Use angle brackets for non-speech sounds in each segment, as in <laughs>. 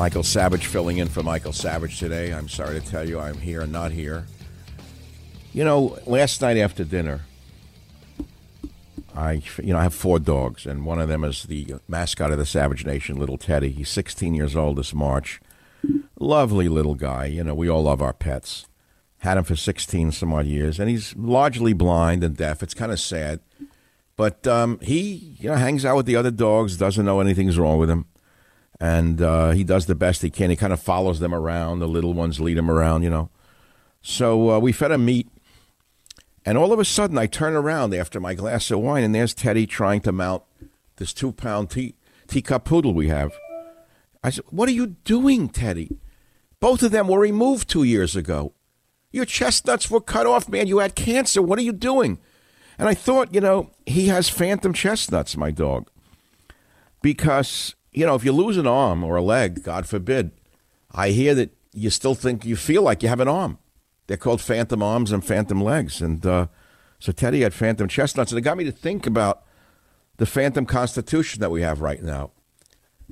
Michael Savage filling in for Michael Savage today. I'm sorry to tell you I'm here and not here. You know, last night after dinner, I, you know, I have four dogs, and one of them is the mascot of the Savage Nation, little Teddy. He's 16 years old this March. Lovely little guy. You know, we all love our pets. Had him for 16 some odd years, and he's largely blind and deaf. It's kind of sad, but um, he, you know, hangs out with the other dogs. Doesn't know anything's wrong with him, and uh, he does the best he can. He kind of follows them around. The little ones lead him around, you know. So uh, we fed him meat and all of a sudden, I turn around after my glass of wine, and there's Teddy trying to mount this two pound tea, teacup poodle we have. I said, What are you doing, Teddy? Both of them were removed two years ago. Your chestnuts were cut off, man. You had cancer. What are you doing? And I thought, you know, he has phantom chestnuts, my dog. Because, you know, if you lose an arm or a leg, God forbid, I hear that you still think you feel like you have an arm. They're called phantom arms and phantom legs. And uh, so Teddy had phantom chestnuts. And it got me to think about the phantom constitution that we have right now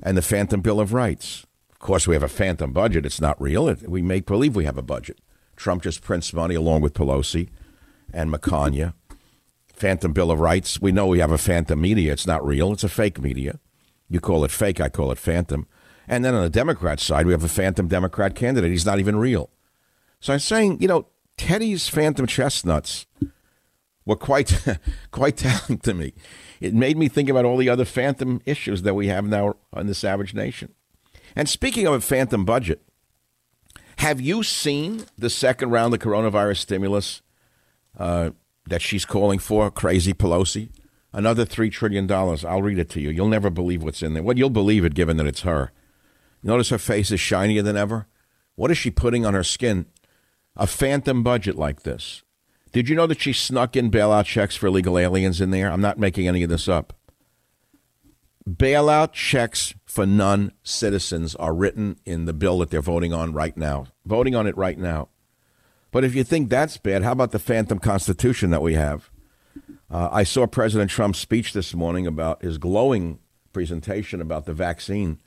and the phantom Bill of Rights. Of course, we have a phantom budget. It's not real. We make believe we have a budget. Trump just prints money along with Pelosi and McConnell. Phantom Bill of Rights. We know we have a phantom media. It's not real. It's a fake media. You call it fake. I call it phantom. And then on the Democrat side, we have a phantom Democrat candidate. He's not even real. So I'm saying, you know, Teddy's Phantom Chestnuts were quite <laughs> quite telling to me. It made me think about all the other phantom issues that we have now in the Savage Nation. And speaking of a phantom budget, have you seen the second round of coronavirus stimulus uh, that she's calling for, Crazy Pelosi? Another $3 trillion. I'll read it to you. You'll never believe what's in there. Well, you'll believe it given that it's her. Notice her face is shinier than ever? What is she putting on her skin? a phantom budget like this. Did you know that she snuck in bailout checks for illegal aliens in there? I'm not making any of this up. Bailout checks for non citizens are written in the bill that they're voting on right now. Voting on it right now. But if you think that's bad, how about the phantom constitution that we have? Uh, I saw President Trump's speech this morning about his glowing presentation about the vaccine,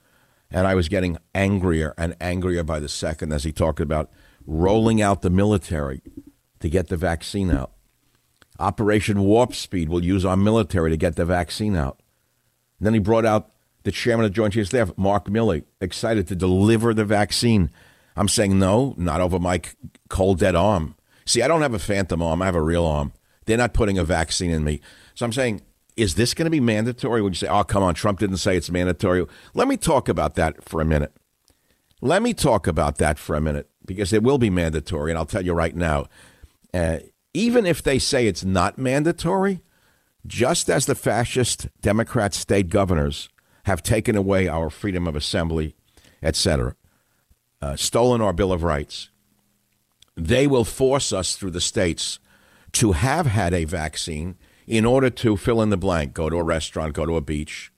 and I was getting angrier and angrier by the second as he talked about rolling out the military to get the vaccine out. Operation Warp Speed will use our military to get the vaccine out. And then he brought out the chairman of the Joint Chiefs of Staff, Mark Milley, excited to deliver the vaccine. I'm saying no, not over my cold dead arm. See, I don't have a phantom arm. I have a real arm. They're not putting a vaccine in me. So I'm saying, is this going to be mandatory? Would you say, oh, come on, Trump didn't say it's mandatory? Let me talk about that for a minute. Let me talk about that for a minute because it will be mandatory. And I'll tell you right now, uh, even if they say it's not mandatory, just as the fascist Democrat state governors have taken away our freedom of assembly, etc., uh, stolen our Bill of Rights, they will force us through the states to have had a vaccine in order to fill in the blank go to a restaurant, go to a beach,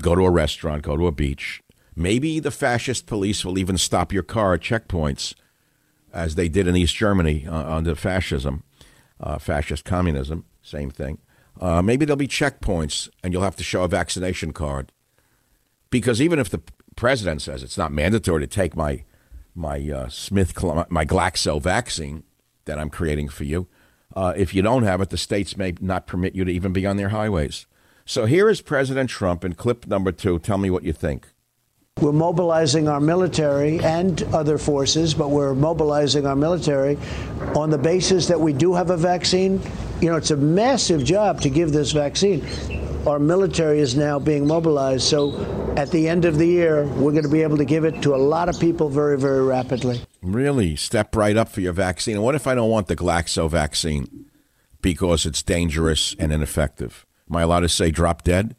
go to a restaurant, go to a beach, Maybe the fascist police will even stop your car at checkpoints, as they did in East Germany uh, under fascism, uh, fascist communism, same thing. Uh, maybe there'll be checkpoints and you'll have to show a vaccination card. Because even if the president says it's not mandatory to take my, my uh, Smith, my Glaxo vaccine that I'm creating for you, uh, if you don't have it, the states may not permit you to even be on their highways. So here is President Trump in clip number two. Tell me what you think. We're mobilizing our military and other forces, but we're mobilizing our military on the basis that we do have a vaccine. You know, it's a massive job to give this vaccine. Our military is now being mobilized. So at the end of the year, we're going to be able to give it to a lot of people very, very rapidly. Really? Step right up for your vaccine. And what if I don't want the Glaxo vaccine because it's dangerous and ineffective? Am I allowed to say drop dead?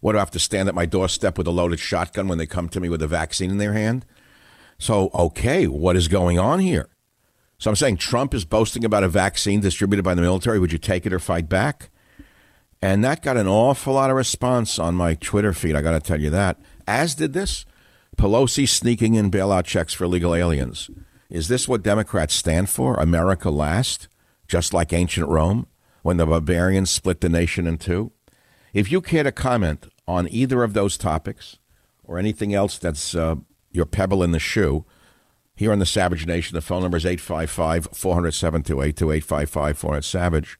What do I have to stand at my doorstep with a loaded shotgun when they come to me with a vaccine in their hand? So, okay, what is going on here? So I'm saying Trump is boasting about a vaccine distributed by the military. Would you take it or fight back? And that got an awful lot of response on my Twitter feed. I got to tell you that. As did this Pelosi sneaking in bailout checks for illegal aliens. Is this what Democrats stand for? America last? Just like ancient Rome when the barbarians split the nation in two? If you care to comment on either of those topics or anything else that's uh, your pebble in the shoe, here on the Savage Nation, the phone number is 855 407 282 855 400 Savage.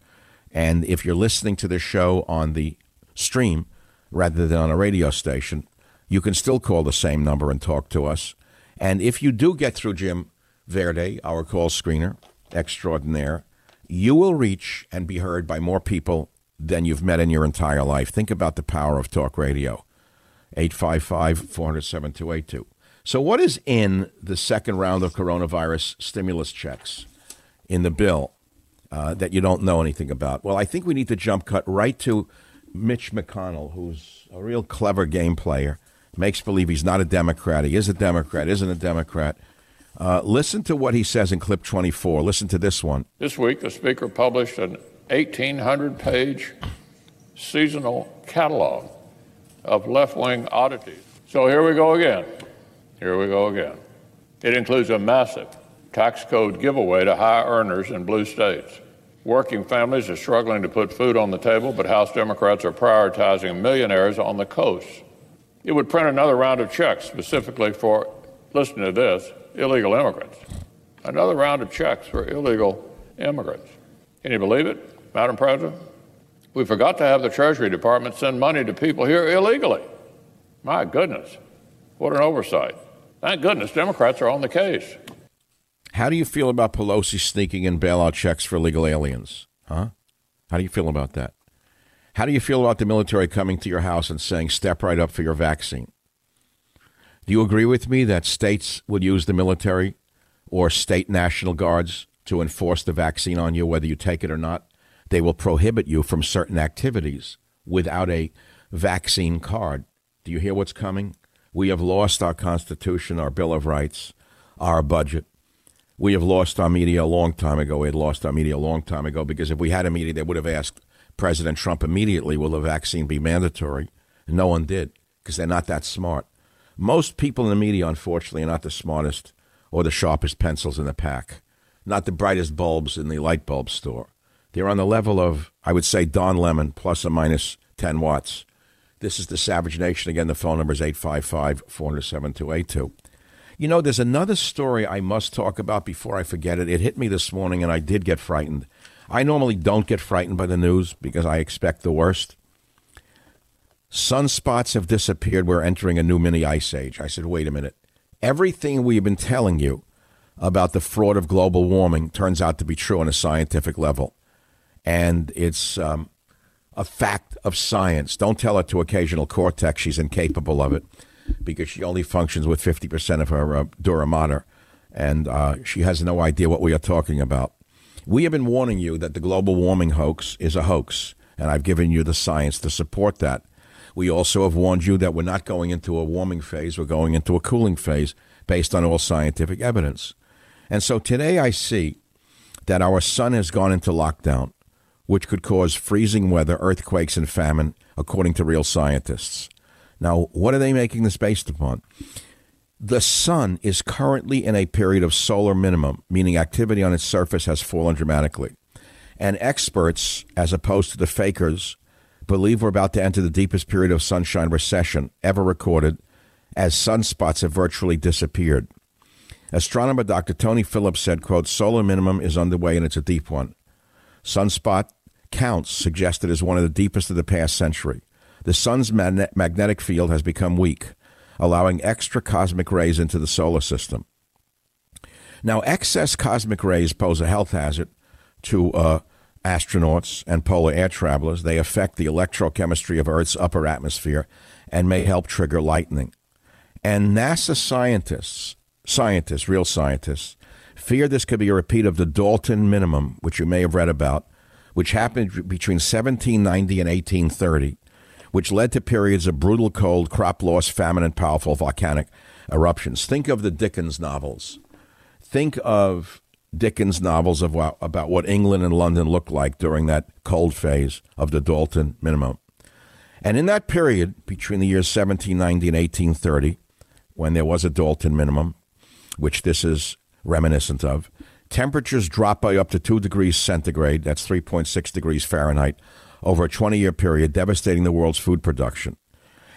And if you're listening to the show on the stream rather than on a radio station, you can still call the same number and talk to us. And if you do get through Jim Verde, our call screener extraordinaire, you will reach and be heard by more people than you've met in your entire life. Think about the power of talk radio. 855 407 282. So, what is in the second round of coronavirus stimulus checks in the bill uh, that you don't know anything about? Well, I think we need to jump cut right to Mitch McConnell, who's a real clever game player, makes believe he's not a Democrat. He is a Democrat, isn't a Democrat. Uh, listen to what he says in clip 24. Listen to this one. This week, the Speaker published an 1,800 page seasonal catalog of left wing oddities. So here we go again. Here we go again. It includes a massive tax code giveaway to high earners in blue states. Working families are struggling to put food on the table, but House Democrats are prioritizing millionaires on the coast. It would print another round of checks specifically for, listen to this, illegal immigrants. Another round of checks for illegal immigrants. Can you believe it? Madam President, we forgot to have the Treasury Department send money to people here illegally. My goodness, what an oversight. Thank goodness Democrats are on the case. How do you feel about Pelosi sneaking in bailout checks for illegal aliens? Huh? How do you feel about that? How do you feel about the military coming to your house and saying, step right up for your vaccine? Do you agree with me that states would use the military or state national guards to enforce the vaccine on you, whether you take it or not? They will prohibit you from certain activities without a vaccine card. Do you hear what's coming? We have lost our Constitution, our Bill of Rights, our budget. We have lost our media a long time ago. We had lost our media a long time ago because if we had a media, they would have asked President Trump immediately, will the vaccine be mandatory? No one did because they're not that smart. Most people in the media, unfortunately, are not the smartest or the sharpest pencils in the pack, not the brightest bulbs in the light bulb store. They're on the level of, I would say, Don Lemon, plus or minus 10 watts. This is the Savage Nation. Again, the phone number is 855 407 282. You know, there's another story I must talk about before I forget it. It hit me this morning, and I did get frightened. I normally don't get frightened by the news because I expect the worst. Sunspots have disappeared. We're entering a new mini ice age. I said, wait a minute. Everything we've been telling you about the fraud of global warming turns out to be true on a scientific level and it's um, a fact of science. Don't tell it to occasional cortex she's incapable of it because she only functions with 50% of her uh, dura mater, and uh, she has no idea what we are talking about. We have been warning you that the global warming hoax is a hoax, and I've given you the science to support that. We also have warned you that we're not going into a warming phase, we're going into a cooling phase based on all scientific evidence. And so today I see that our sun has gone into lockdown which could cause freezing weather, earthquakes, and famine, according to real scientists. Now, what are they making this based upon? The sun is currently in a period of solar minimum, meaning activity on its surface has fallen dramatically. And experts, as opposed to the fakers, believe we're about to enter the deepest period of sunshine recession ever recorded, as sunspots have virtually disappeared. Astronomer Dr. Tony Phillips said, quote, solar minimum is underway and it's a deep one. Sunspot counts suggest it is one of the deepest of the past century. The sun's magnetic field has become weak, allowing extra cosmic rays into the solar system. Now, excess cosmic rays pose a health hazard to uh, astronauts and polar air travelers. They affect the electrochemistry of Earth's upper atmosphere and may help trigger lightning. And NASA scientists, scientists, real scientists, fear this could be a repeat of the Dalton minimum, which you may have read about, which happened between 1790 and 1830, which led to periods of brutal cold, crop loss, famine, and powerful volcanic eruptions. Think of the Dickens novels. Think of Dickens novels of about what England and London looked like during that cold phase of the Dalton minimum. And in that period between the years 1790 and 1830, when there was a Dalton minimum, which this is reminiscent of, temperatures dropped by up to 2 degrees centigrade, that's 3.6 degrees Fahrenheit, over a 20 year period, devastating the world's food production.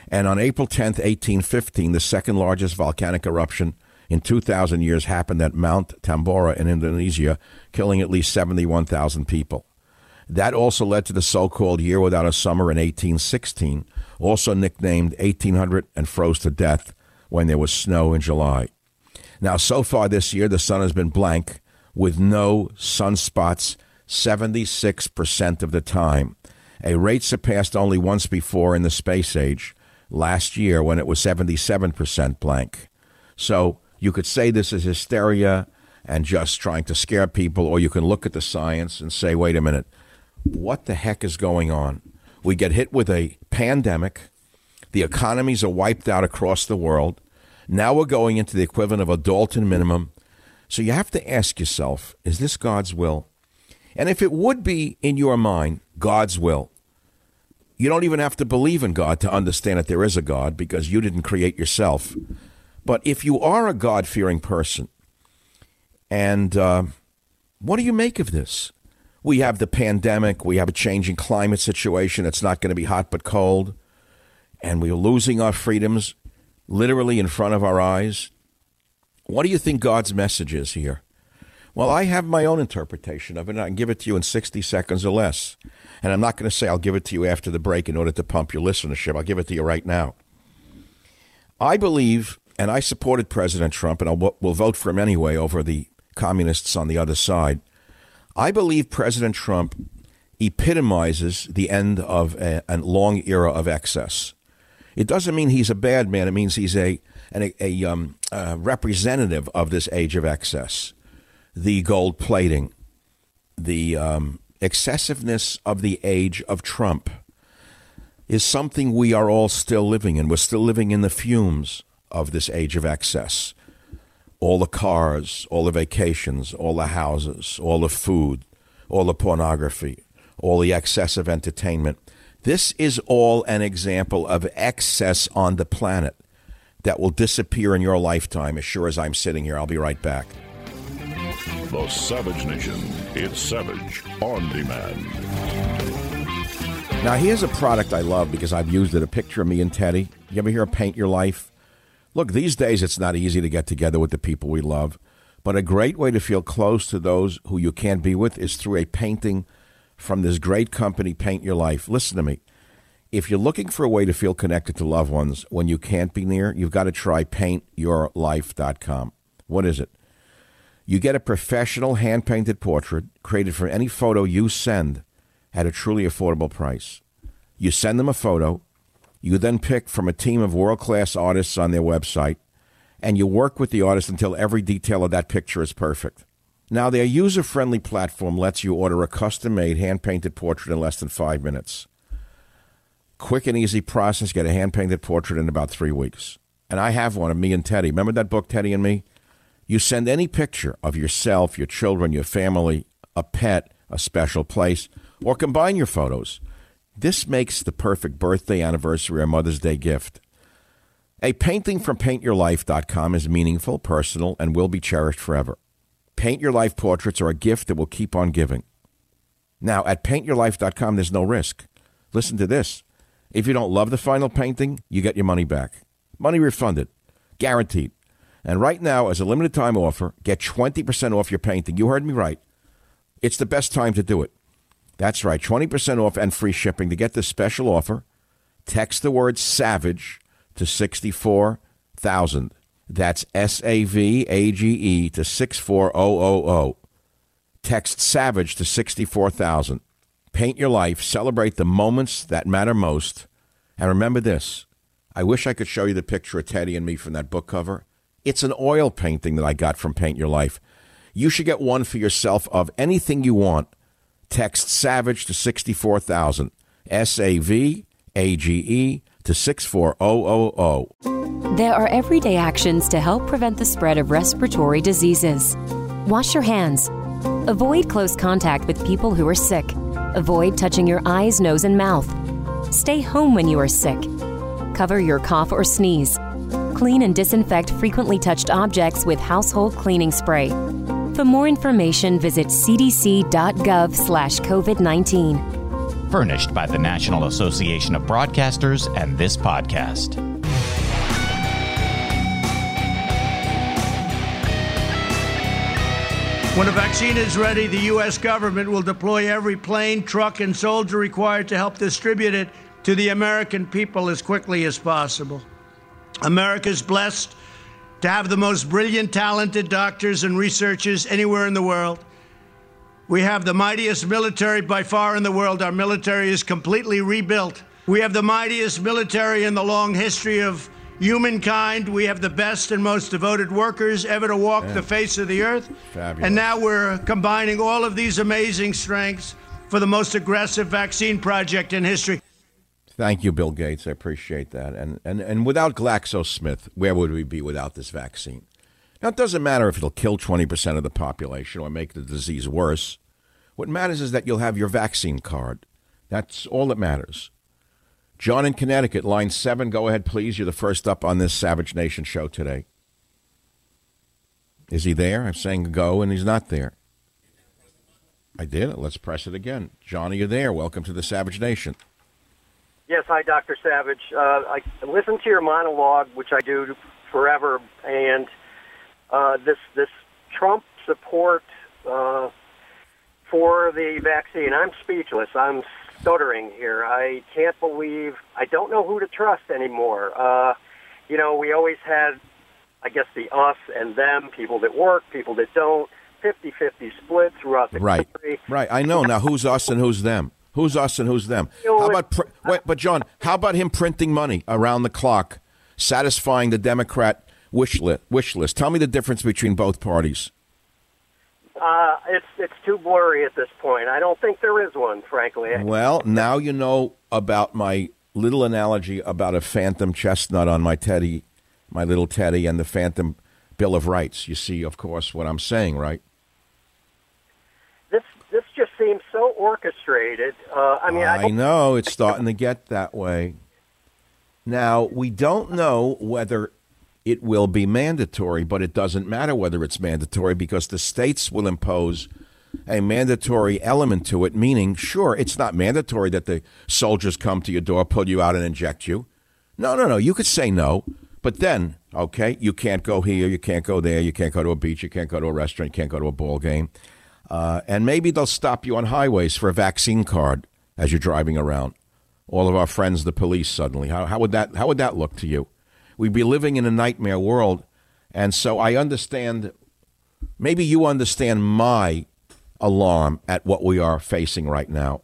And on April 10, 1815, the second largest volcanic eruption in 2,000 years happened at Mount Tambora in Indonesia, killing at least 71,000 people. That also led to the so called Year Without a Summer in 1816, also nicknamed 1800 and froze to death when there was snow in July. Now, so far this year, the sun has been blank with no sunspots 76% of the time, a rate surpassed only once before in the space age, last year when it was 77% blank. So you could say this is hysteria and just trying to scare people, or you can look at the science and say, wait a minute, what the heck is going on? We get hit with a pandemic, the economies are wiped out across the world. Now we're going into the equivalent of a Dalton minimum. So you have to ask yourself, is this God's will? And if it would be in your mind God's will, you don't even have to believe in God to understand that there is a God because you didn't create yourself. But if you are a God fearing person, and uh, what do you make of this? We have the pandemic, we have a changing climate situation. It's not going to be hot but cold, and we're losing our freedoms literally in front of our eyes. What do you think God's message is here? Well, I have my own interpretation of it, and I can give it to you in 60 seconds or less. And I'm not going to say I'll give it to you after the break in order to pump your listenership. I'll give it to you right now. I believe and I supported President Trump, and I will vote for him anyway over the communists on the other side. I believe President Trump epitomizes the end of a, a long era of excess. It doesn't mean he's a bad man. It means he's a, a, a, um, a representative of this age of excess. The gold plating, the um, excessiveness of the age of Trump is something we are all still living in. We're still living in the fumes of this age of excess. All the cars, all the vacations, all the houses, all the food, all the pornography, all the excessive entertainment. This is all an example of excess on the planet that will disappear in your lifetime as sure as I'm sitting here. I'll be right back. The Savage Nation. It's Savage on demand. Now, here's a product I love because I've used it a picture of me and Teddy. You ever hear of Paint Your Life? Look, these days it's not easy to get together with the people we love, but a great way to feel close to those who you can't be with is through a painting from this great company, Paint Your Life. Listen to me. If you're looking for a way to feel connected to loved ones when you can't be near, you've got to try paintyourlife.com. What is it? You get a professional hand painted portrait created from any photo you send at a truly affordable price. You send them a photo, you then pick from a team of world class artists on their website, and you work with the artist until every detail of that picture is perfect. Now, their user friendly platform lets you order a custom made, hand painted portrait in less than five minutes. Quick and easy process, get a hand painted portrait in about three weeks. And I have one of me and Teddy. Remember that book, Teddy and Me? You send any picture of yourself, your children, your family, a pet, a special place, or combine your photos this makes the perfect birthday, anniversary, or Mother's Day gift. A painting from paintyourlife.com is meaningful, personal, and will be cherished forever. Paint Your Life portraits are a gift that will keep on giving. Now, at paintyourlife.com, there's no risk. Listen to this. If you don't love the final painting, you get your money back. Money refunded. Guaranteed. And right now, as a limited time offer, get 20% off your painting. You heard me right. It's the best time to do it. That's right, 20% off and free shipping. To get this special offer, text the word SAVAGE to 64,000. That's S A V A G E to 64000. Text SAVAGE to 64,000. Paint your life, celebrate the moments that matter most. And remember this I wish I could show you the picture of Teddy and me from that book cover. It's an oil painting that I got from Paint Your Life. You should get one for yourself of anything you want Text SAVAGE to 64,000. S A V AGE to 64000. There are everyday actions to help prevent the spread of respiratory diseases. Wash your hands. Avoid close contact with people who are sick. Avoid touching your eyes, nose, and mouth. Stay home when you are sick. Cover your cough or sneeze. Clean and disinfect frequently touched objects with household cleaning spray. For more information, visit cdc.gov/covid19. Furnished by the National Association of Broadcasters and this podcast. When a vaccine is ready, the U.S. government will deploy every plane, truck, and soldier required to help distribute it to the American people as quickly as possible. America is blessed to have the most brilliant, talented doctors and researchers anywhere in the world. We have the mightiest military by far in the world. Our military is completely rebuilt. We have the mightiest military in the long history of humankind. We have the best and most devoted workers ever to walk Yeah. the face of the earth. Fabulous. And now we're combining all of these amazing strengths for the most aggressive vaccine project in history. Thank you, Bill Gates. I appreciate that. And, and, and without GlaxoSmith, where would we be without this vaccine? Now, it doesn't matter if it'll kill 20% of the population or make the disease worse. What matters is that you'll have your vaccine card. That's all that matters. John in Connecticut, line seven, go ahead, please. You're the first up on this Savage Nation show today. Is he there? I'm saying go, and he's not there. I did. It. Let's press it again. John, are you there? Welcome to the Savage Nation. Yes, hi, Dr. Savage. Uh, I listen to your monologue, which I do forever, and uh, this this Trump support uh, for the vaccine. I'm speechless. I'm stuttering here. I can't believe. I don't know who to trust anymore. Uh, you know, we always had, I guess, the us and them, people that work, people that don't, 50-50 split throughout the Right, country. right. I know now. Who's us and who's them? Who's us and who's them? How about pr- wait, but John? How about him printing money around the clock, satisfying the Democrat wish list? Wish list. Tell me the difference between both parties. Uh, it's it's too blurry at this point. I don't think there is one, frankly. Well, now you know about my little analogy about a phantom chestnut on my teddy, my little teddy, and the phantom Bill of Rights. You see, of course, what I'm saying, right? This just seems so orchestrated. Uh, I mean, I, I know it's starting to get that way. Now, we don't know whether it will be mandatory, but it doesn't matter whether it's mandatory because the states will impose a mandatory element to it, meaning, sure, it's not mandatory that the soldiers come to your door, pull you out, and inject you. No, no, no. You could say no, but then, okay, you can't go here, you can't go there, you can't go to a beach, you can't go to a restaurant, you can't go to a ball game. Uh, and maybe they'll stop you on highways for a vaccine card as you're driving around. All of our friends, the police, suddenly. How, how would that how would that look to you? We'd be living in a nightmare world, and so I understand. Maybe you understand my alarm at what we are facing right now.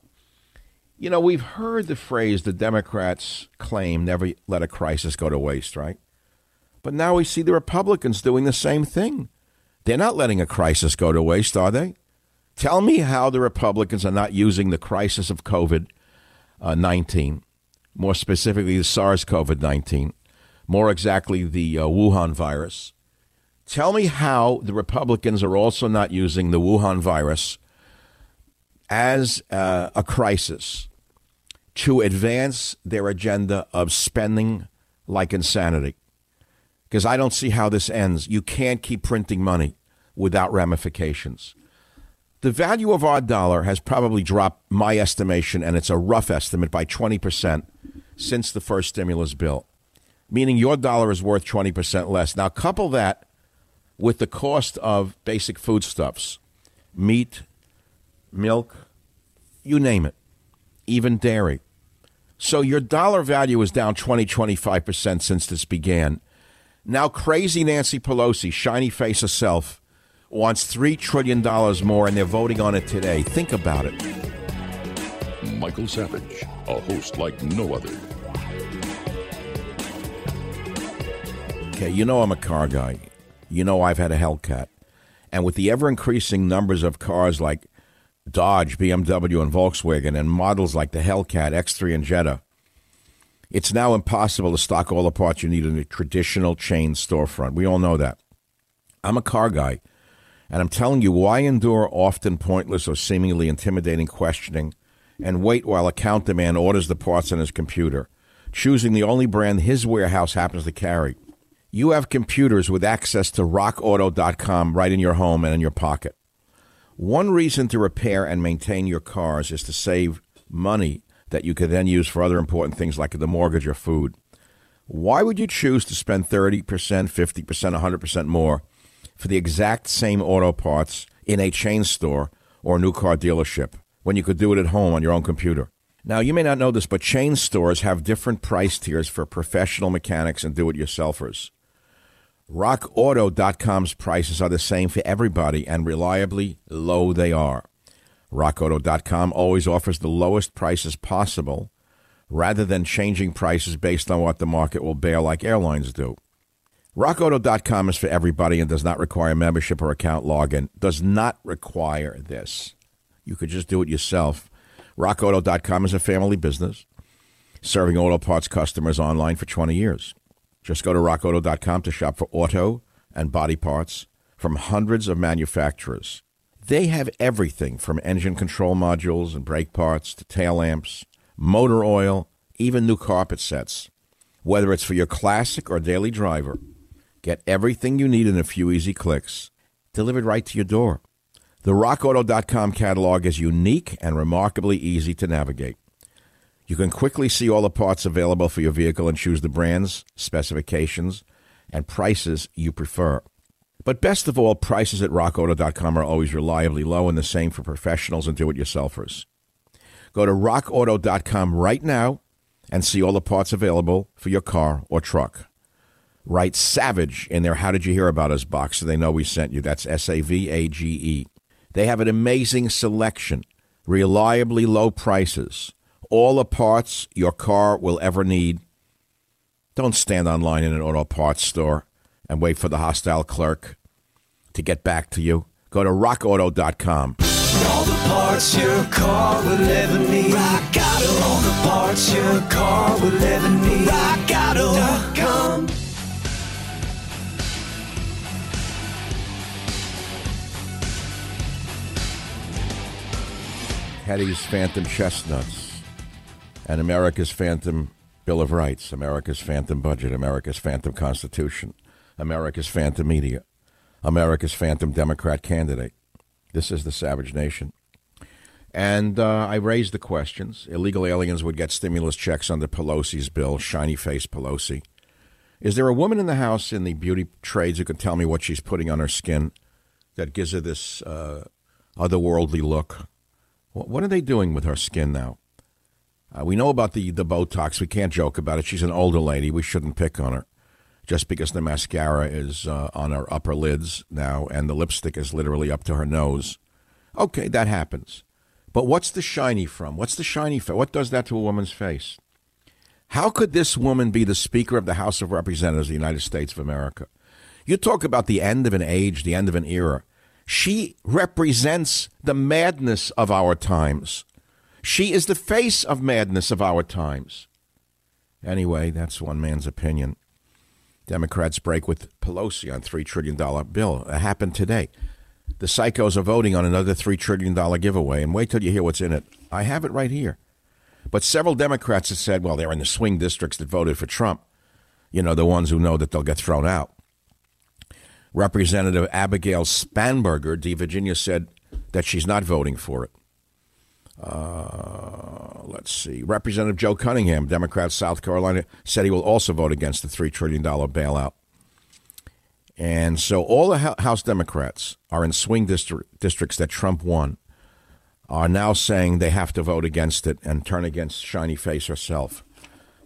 You know, we've heard the phrase the Democrats claim never let a crisis go to waste, right? But now we see the Republicans doing the same thing. They're not letting a crisis go to waste, are they? Tell me how the Republicans are not using the crisis of COVID uh, 19, more specifically the SARS CoV 19, more exactly the uh, Wuhan virus. Tell me how the Republicans are also not using the Wuhan virus as uh, a crisis to advance their agenda of spending like insanity. Because I don't see how this ends. You can't keep printing money without ramifications. The value of our dollar has probably dropped, my estimation, and it's a rough estimate, by 20% since the first stimulus bill, meaning your dollar is worth 20% less. Now, couple that with the cost of basic foodstuffs meat, milk, you name it, even dairy. So your dollar value is down 20, 25% since this began. Now, crazy Nancy Pelosi, shiny face herself, wants $3 trillion more, and they're voting on it today. Think about it. Michael Savage, a host like no other. Okay, you know I'm a car guy. You know I've had a Hellcat. And with the ever increasing numbers of cars like Dodge, BMW, and Volkswagen, and models like the Hellcat, X3, and Jetta, It's now impossible to stock all the parts you need in a traditional chain storefront. We all know that. I'm a car guy, and I'm telling you why endure often pointless or seemingly intimidating questioning and wait while a counterman orders the parts on his computer, choosing the only brand his warehouse happens to carry. You have computers with access to rockauto.com right in your home and in your pocket. One reason to repair and maintain your cars is to save money that you could then use for other important things like the mortgage or food. Why would you choose to spend 30%, 50%, 100% more for the exact same auto parts in a chain store or a new car dealership when you could do it at home on your own computer? Now, you may not know this, but chain stores have different price tiers for professional mechanics and do it yourselfers. RockAuto.com's prices are the same for everybody, and reliably low they are. RockAuto.com always offers the lowest prices possible rather than changing prices based on what the market will bear like airlines do. RockAuto.com is for everybody and does not require membership or account login. Does not require this. You could just do it yourself. RockAuto.com is a family business serving auto parts customers online for 20 years. Just go to rockauto.com to shop for auto and body parts from hundreds of manufacturers. They have everything from engine control modules and brake parts to tail lamps, motor oil, even new carpet sets. Whether it's for your classic or daily driver, get everything you need in a few easy clicks, delivered right to your door. The rockauto.com catalog is unique and remarkably easy to navigate. You can quickly see all the parts available for your vehicle and choose the brands, specifications, and prices you prefer. But best of all, prices at rockauto.com are always reliably low and the same for professionals and do it yourselfers. Go to rockauto.com right now and see all the parts available for your car or truck. Write Savage in their How Did You Hear About Us box so they know we sent you. That's S A V A G E. They have an amazing selection, reliably low prices all the parts your car will ever need. Don't stand online in an auto parts store and wait for the hostile clerk to get back to you. Go to rockauto.com. All the parts your car will ever need. Rock Auto. All the parts your car will ever need. RockAuto.com. Teddy's Phantom Chestnuts and America's Phantom Bill of Rights, America's Phantom Budget, America's Phantom Constitution, America's Phantom Media, America's Phantom Democrat candidate. This is the savage nation. And uh, I raised the questions. Illegal aliens would get stimulus checks under Pelosi's bill, shiny face Pelosi. Is there a woman in the House in the beauty trades who can tell me what she's putting on her skin that gives her this uh, otherworldly look? What are they doing with her skin now? Uh, we know about the, the Botox. We can't joke about it. She's an older lady. We shouldn't pick on her just because the mascara is uh, on her upper lids now and the lipstick is literally up to her nose. Okay, that happens. But what's the shiny from? What's the shiny from? What does that to a woman's face? How could this woman be the Speaker of the House of Representatives of the United States of America? You talk about the end of an age, the end of an era. She represents the madness of our times. She is the face of madness of our times. Anyway, that's one man's opinion. Democrats break with Pelosi on $3 trillion bill. It happened today. The psychos are voting on another $3 trillion giveaway, and wait till you hear what's in it. I have it right here. But several Democrats have said, well, they're in the swing districts that voted for Trump. You know, the ones who know that they'll get thrown out. Representative Abigail Spanberger, D. Virginia, said that she's not voting for it. Uh, let's see. Representative Joe Cunningham, Democrat, South Carolina, said he will also vote against the $3 trillion bailout. And so all the House Democrats are in swing district, districts that Trump won are now saying they have to vote against it and turn against Shiny Face herself.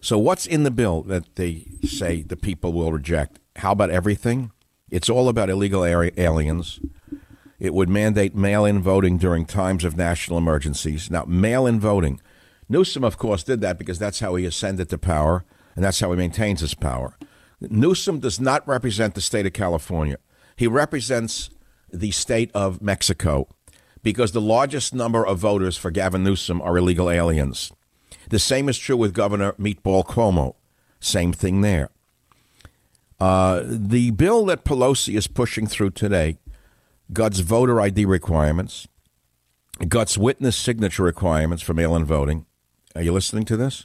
So, what's in the bill that they say the people will reject? How about everything? It's all about illegal aliens it would mandate mail in voting during times of national emergencies. Now, mail in voting. Newsom, of course, did that because that's how he ascended to power and that's how he maintains his power. Newsom does not represent the state of California, he represents the state of Mexico because the largest number of voters for Gavin Newsom are illegal aliens. The same is true with Governor Meatball Cuomo. Same thing there. Uh, the bill that Pelosi is pushing through today guts voter ID requirements, guts witness signature requirements for mail in voting. Are you listening to this?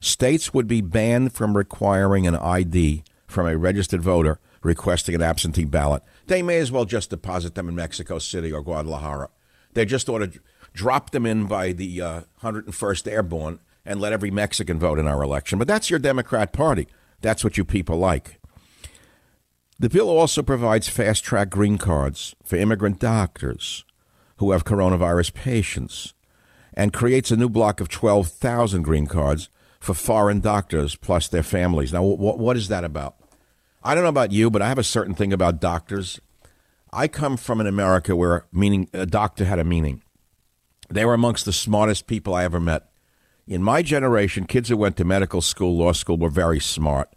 States would be banned from requiring an ID from a registered voter requesting an absentee ballot. They may as well just deposit them in Mexico City or Guadalajara. They just ought to drop them in by the uh, 101st Airborne and let every Mexican vote in our election. But that's your Democrat Party. That's what you people like. The bill also provides fast track green cards for immigrant doctors who have coronavirus patients and creates a new block of 12,000 green cards for foreign doctors plus their families. Now, what, what is that about? I don't know about you, but I have a certain thing about doctors. I come from an America where meaning a doctor had a meaning. They were amongst the smartest people I ever met. In my generation, kids who went to medical school, law school, were very smart.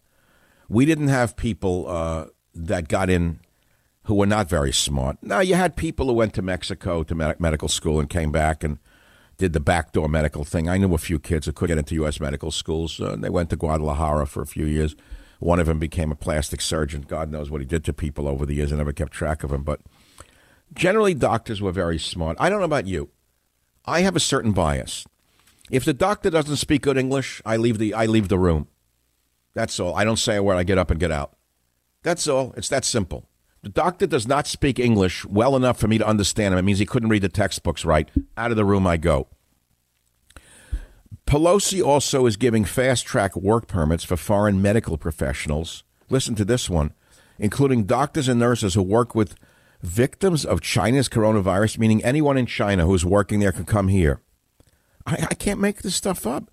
We didn't have people uh, that got in who were not very smart. Now, you had people who went to Mexico to med- medical school and came back and did the backdoor medical thing. I knew a few kids who could get into U.S. medical schools. Uh, they went to Guadalajara for a few years. One of them became a plastic surgeon. God knows what he did to people over the years. I never kept track of him. But generally, doctors were very smart. I don't know about you. I have a certain bias. If the doctor doesn't speak good English, I leave the I leave the room. That's all. I don't say a word. I get up and get out. That's all. It's that simple. The doctor does not speak English well enough for me to understand him. It means he couldn't read the textbooks right. Out of the room I go. Pelosi also is giving fast track work permits for foreign medical professionals. Listen to this one, including doctors and nurses who work with victims of China's coronavirus, meaning anyone in China who's working there can come here. I, I can't make this stuff up.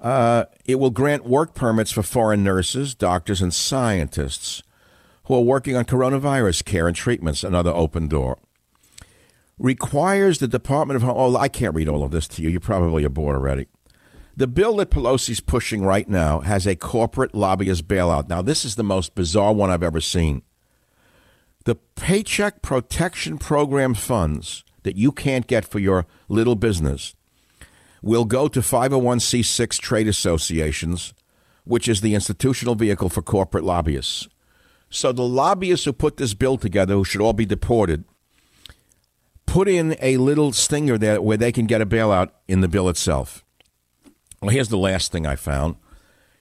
Uh, it will grant work permits for foreign nurses, doctors, and scientists who are working on coronavirus care and treatments, another open door. Requires the Department of. Oh, I can't read all of this to you. You're probably bored already. The bill that Pelosi's pushing right now has a corporate lobbyist bailout. Now, this is the most bizarre one I've ever seen. The Paycheck Protection Program funds that you can't get for your little business will go to 501c6 trade associations, which is the institutional vehicle for corporate lobbyists. So the lobbyists who put this bill together, who should all be deported, put in a little stinger there where they can get a bailout in the bill itself. Well, here's the last thing I found.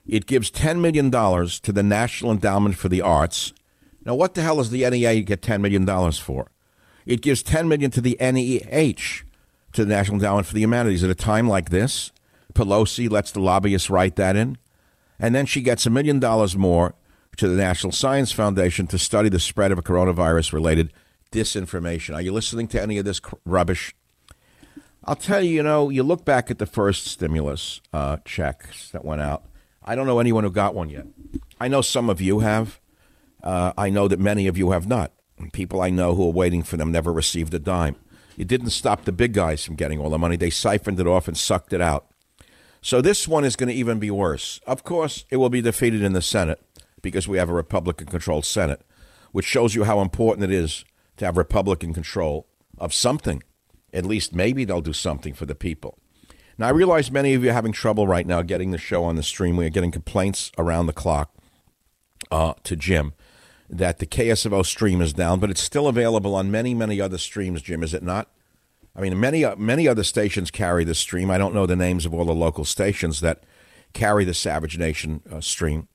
It gives $10 million to the National Endowment for the Arts. Now, what the hell does the NEA get $10 million for? It gives 10 million to the NEH, to the National Endowment for the Humanities. At a time like this, Pelosi lets the lobbyists write that in. And then she gets a million dollars more to the National Science Foundation to study the spread of a coronavirus related disinformation. Are you listening to any of this rubbish? I'll tell you, you know, you look back at the first stimulus uh, checks that went out. I don't know anyone who got one yet. I know some of you have. Uh, I know that many of you have not. People I know who are waiting for them never received a dime. It didn't stop the big guys from getting all the money. They siphoned it off and sucked it out. So this one is going to even be worse. Of course, it will be defeated in the Senate because we have a Republican controlled Senate, which shows you how important it is to have Republican control of something. At least maybe they'll do something for the people. Now, I realize many of you are having trouble right now getting the show on the stream. We are getting complaints around the clock uh, to Jim that the KSFO stream is down, but it's still available on many, many other streams, Jim, is it not? I mean, many, many other stations carry the stream. I don't know the names of all the local stations that carry the Savage Nation uh, stream.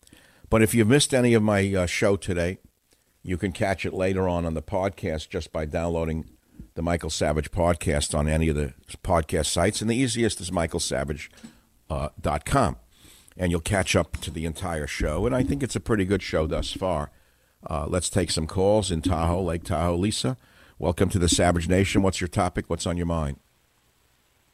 But if you've missed any of my uh, show today, you can catch it later on on the podcast just by downloading the Michael Savage podcast on any of the podcast sites. And the easiest is michaelsavage.com. Uh, and you'll catch up to the entire show. And I think it's a pretty good show thus far. Uh, let's take some calls in Tahoe, Lake Tahoe. Lisa, welcome to the Savage Nation. What's your topic? What's on your mind?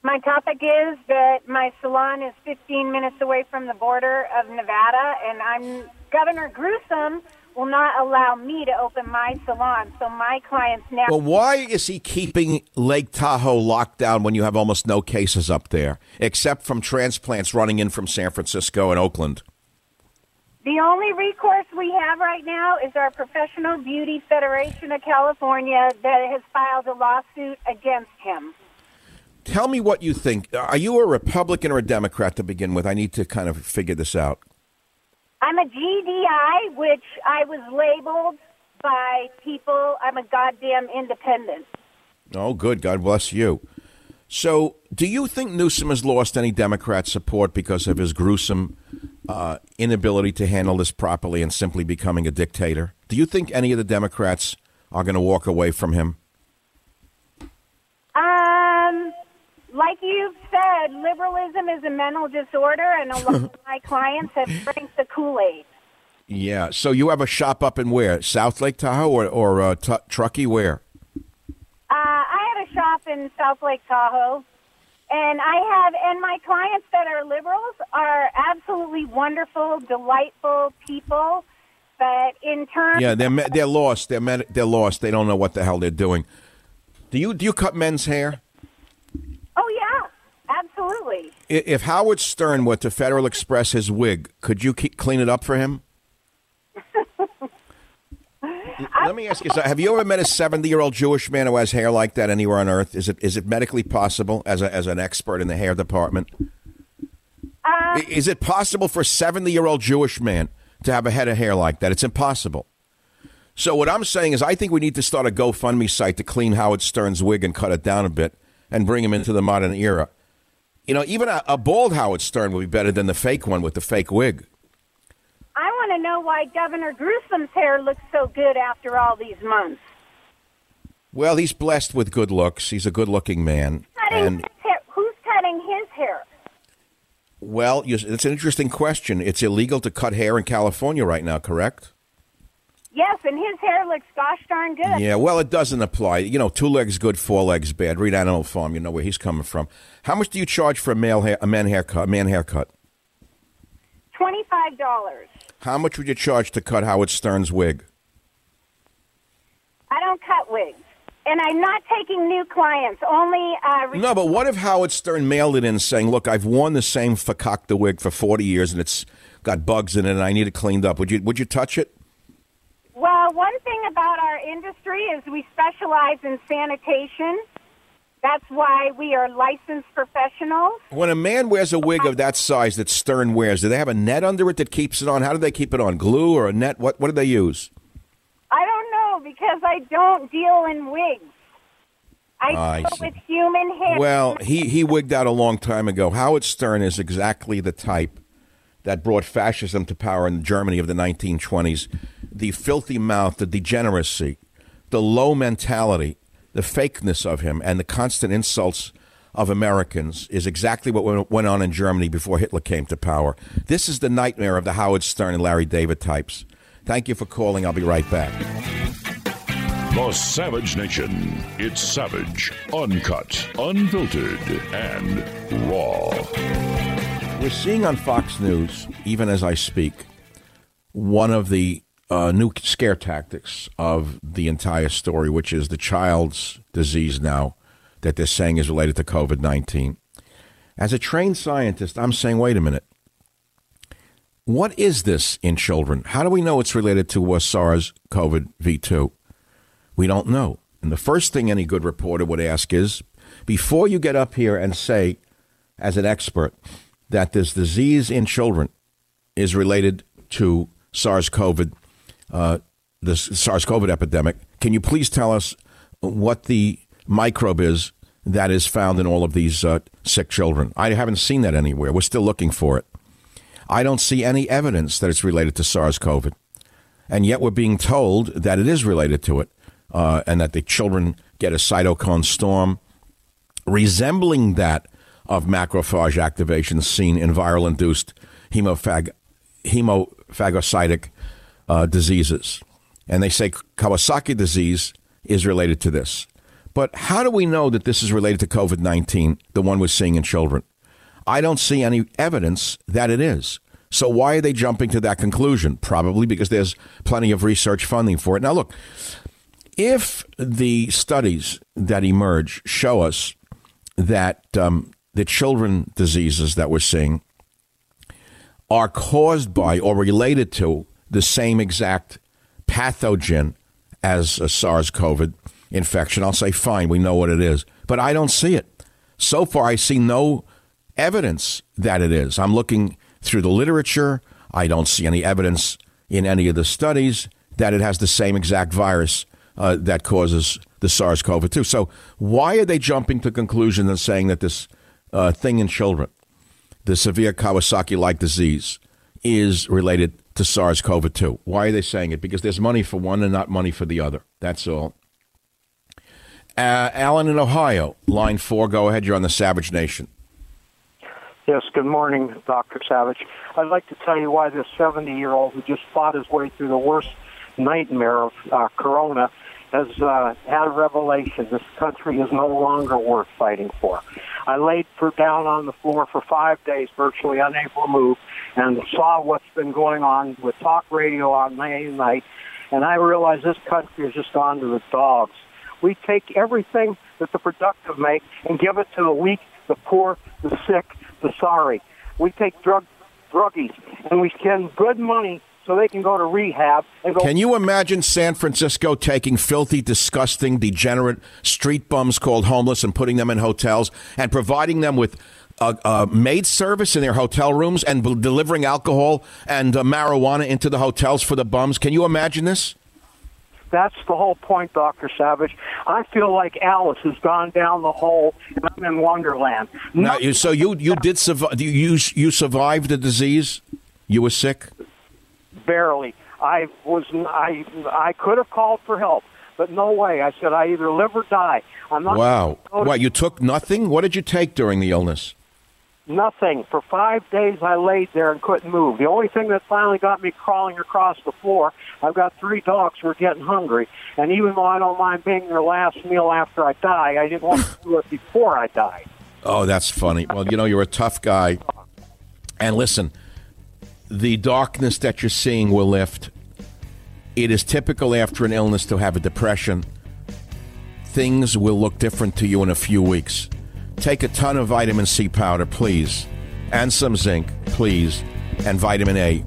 My topic is that my salon is 15 minutes away from the border of Nevada, and I'm Governor Gruesome will not allow me to open my salon. So my clients now. Well, why is he keeping Lake Tahoe locked down when you have almost no cases up there, except from transplants running in from San Francisco and Oakland? The only recourse we have right now is our Professional Beauty Federation of California that has filed a lawsuit against him. Tell me what you think. Are you a Republican or a Democrat to begin with? I need to kind of figure this out. I'm a GDI, which I was labeled by people. I'm a goddamn independent. Oh, good. God bless you. So, do you think Newsom has lost any Democrat support because of his gruesome uh, inability to handle this properly and simply becoming a dictator? Do you think any of the Democrats are going to walk away from him? Um, like you've said, liberalism is a mental disorder, and a lot of <laughs> my clients have drank the Kool Aid. Yeah. So you have a shop up in where? South Lake Tahoe or, or uh, t- Truckee? Where? Uh, I have a shop in South Lake Tahoe, and I have, and my clients that are liberals are absolutely wonderful, delightful people. But in terms, Yeah, they're they're lost. They're med- they're lost. They don't know what the hell they're doing. Do you do you cut men's hair? oh yeah, absolutely. If Howard Stern were to Federal Express his wig, could you keep, clean it up for him? Let me ask you something. Have you ever met a 70 year old Jewish man who has hair like that anywhere on earth? Is it is it medically possible as, a, as an expert in the hair department? Uh, I- Is it possible for a 70 year old Jewish man to have a head of hair like that? It's impossible. So, what I'm saying is, I think we need to start a GoFundMe site to clean Howard Stern's wig and cut it down a bit and bring him into the modern era. You know, even a, a bald Howard Stern would be better than the fake one with the fake wig. Know why Governor Gruesom's hair looks so good after all these months. Well, he's blessed with good looks. He's a good looking man. Cutting And. Who's cutting his hair? well, it's an interesting question. It's illegal to cut hair in California right now, correct? Yes, and his hair looks gosh darn good. Yeah, well, it doesn't apply. You know, two legs good, four legs bad. Read Animal Farm. You know where he's coming from. How much do you charge for a male hair, a man haircut? A man haircut. Twenty-five dollars. How much would you charge to cut Howard Stern's wig? I don't cut wigs, and I'm not taking new clients. Only uh, re- No, but what if Howard Stern mailed it in saying, "Look, I've worn the same fakakta wig for forty years, and it's got bugs in it, and I need it cleaned up." Would you Would you touch it? Well, one thing about our industry is we specialize in sanitation. That's why we are licensed professionals. When a man wears a wig of that size that Stern wears, do they have a net under it that keeps it on? How do they keep it on? Glue or a net? What What do they use? I don't know because I don't deal in wigs. I ah, I deal see. with human hair. Well, he, he wigged out a long time ago. Howard Stern is exactly the type that brought fascism to power in Germany of the 1920s. The filthy mouth, the degeneracy, the low mentality, the fakeness of him, and the constant insults of Americans is exactly what went- on in Germany before Hitler came to power. This is the nightmare of the Howard Stern and Larry David types. Thank you for calling. I'll be right back. The Savage Nation. It's savage, uncut, unfiltered, and raw. We're seeing on Fox News, even as I speak, one of the uh, new scare tactics of the entire story, which is the child's disease now that they're saying is related to COVID 19. As a trained scientist, I'm saying, wait a minute. What is this in children? How do we know it's related to uh, SARS CoV 2? We don't know. And the first thing any good reporter would ask is before you get up here and say, as an expert, that this disease in children is related to SARS CoV, uh, the SARS CoV epidemic, can you please tell us what the microbe is that is found in all of these uh, sick children? I haven't seen that anywhere. We're still looking for it. I don't see any evidence that it's related to SARS CoV. And yet we're being told that it is related to it uh, and that the children get a cytokine storm resembling that of macrophage activation seen in viral induced hemophag- hemophagocytic uh, diseases. And they say Kawasaki disease is related to this. But how do we know that this is related to COVID 19, the one we're seeing in children? I don't see any evidence that it is. So why are they jumping to that conclusion? Probably because there's plenty of research funding for it. Now, look, if the studies that emerge show us that um, the children diseases that we're seeing are caused by or related to the same exact pathogen as a SARS CoV infection, I'll say, fine, we know what it is. But I don't see it. So far, I see no evidence that it is. I'm looking through the literature. I don't see any evidence in any of the studies that it has the same exact virus uh, that causes the SARS CoV 2. So, why are they jumping to conclusions and saying that this uh, thing in children, the severe Kawasaki like disease, is related to SARS CoV 2? Why are they saying it? Because there's money for one and not money for the other. That's all. Uh, Alan in Ohio, line four, go ahead. You're on the Savage Nation. Yes, good morning, Dr. Savage. I'd like to tell you why this 70 year old who just fought his way through the worst nightmare of uh, Corona has uh, had a revelation. This country is no longer worth fighting for. I laid for down on the floor for five days, virtually unable to move, and saw what's been going on with talk radio on and night, and I realized this country has just gone to the dogs. We take everything that the productive make and give it to the weak, the poor, the sick, the sorry. We take drug druggies and we spend good money so they can go to rehab and go. Can you imagine San Francisco taking filthy, disgusting, degenerate street bums called homeless and putting them in hotels and providing them with a, a maid service in their hotel rooms and delivering alcohol and uh, marijuana into the hotels for the bums? Can you imagine this? That's the whole point, Dr. Savage. I feel like Alice has gone down the hole and I'm in Wonderland. Now, so you you did survive? You you survived the disease? You were sick? Barely. I was. I I could have called for help, but no way. I said I either live or die. I'm not. Wow. What you took nothing? What did you take during the illness? Nothing. For five days, I laid there and couldn't move. The only thing that finally got me crawling across the floor, I've got three dogs who are getting hungry. And even though I don't mind being their last meal after I die, I didn't want to do it before I died. Oh, that's funny. Well, you know, you're a tough guy. And listen, the darkness that you're seeing will lift. It is typical after an illness to have a depression. Things will look different to you in a few weeks. Take a ton of vitamin C powder, please, and some zinc, please, and vitamin A.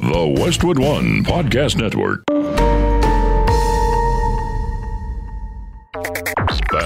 The Westwood One Podcast Network.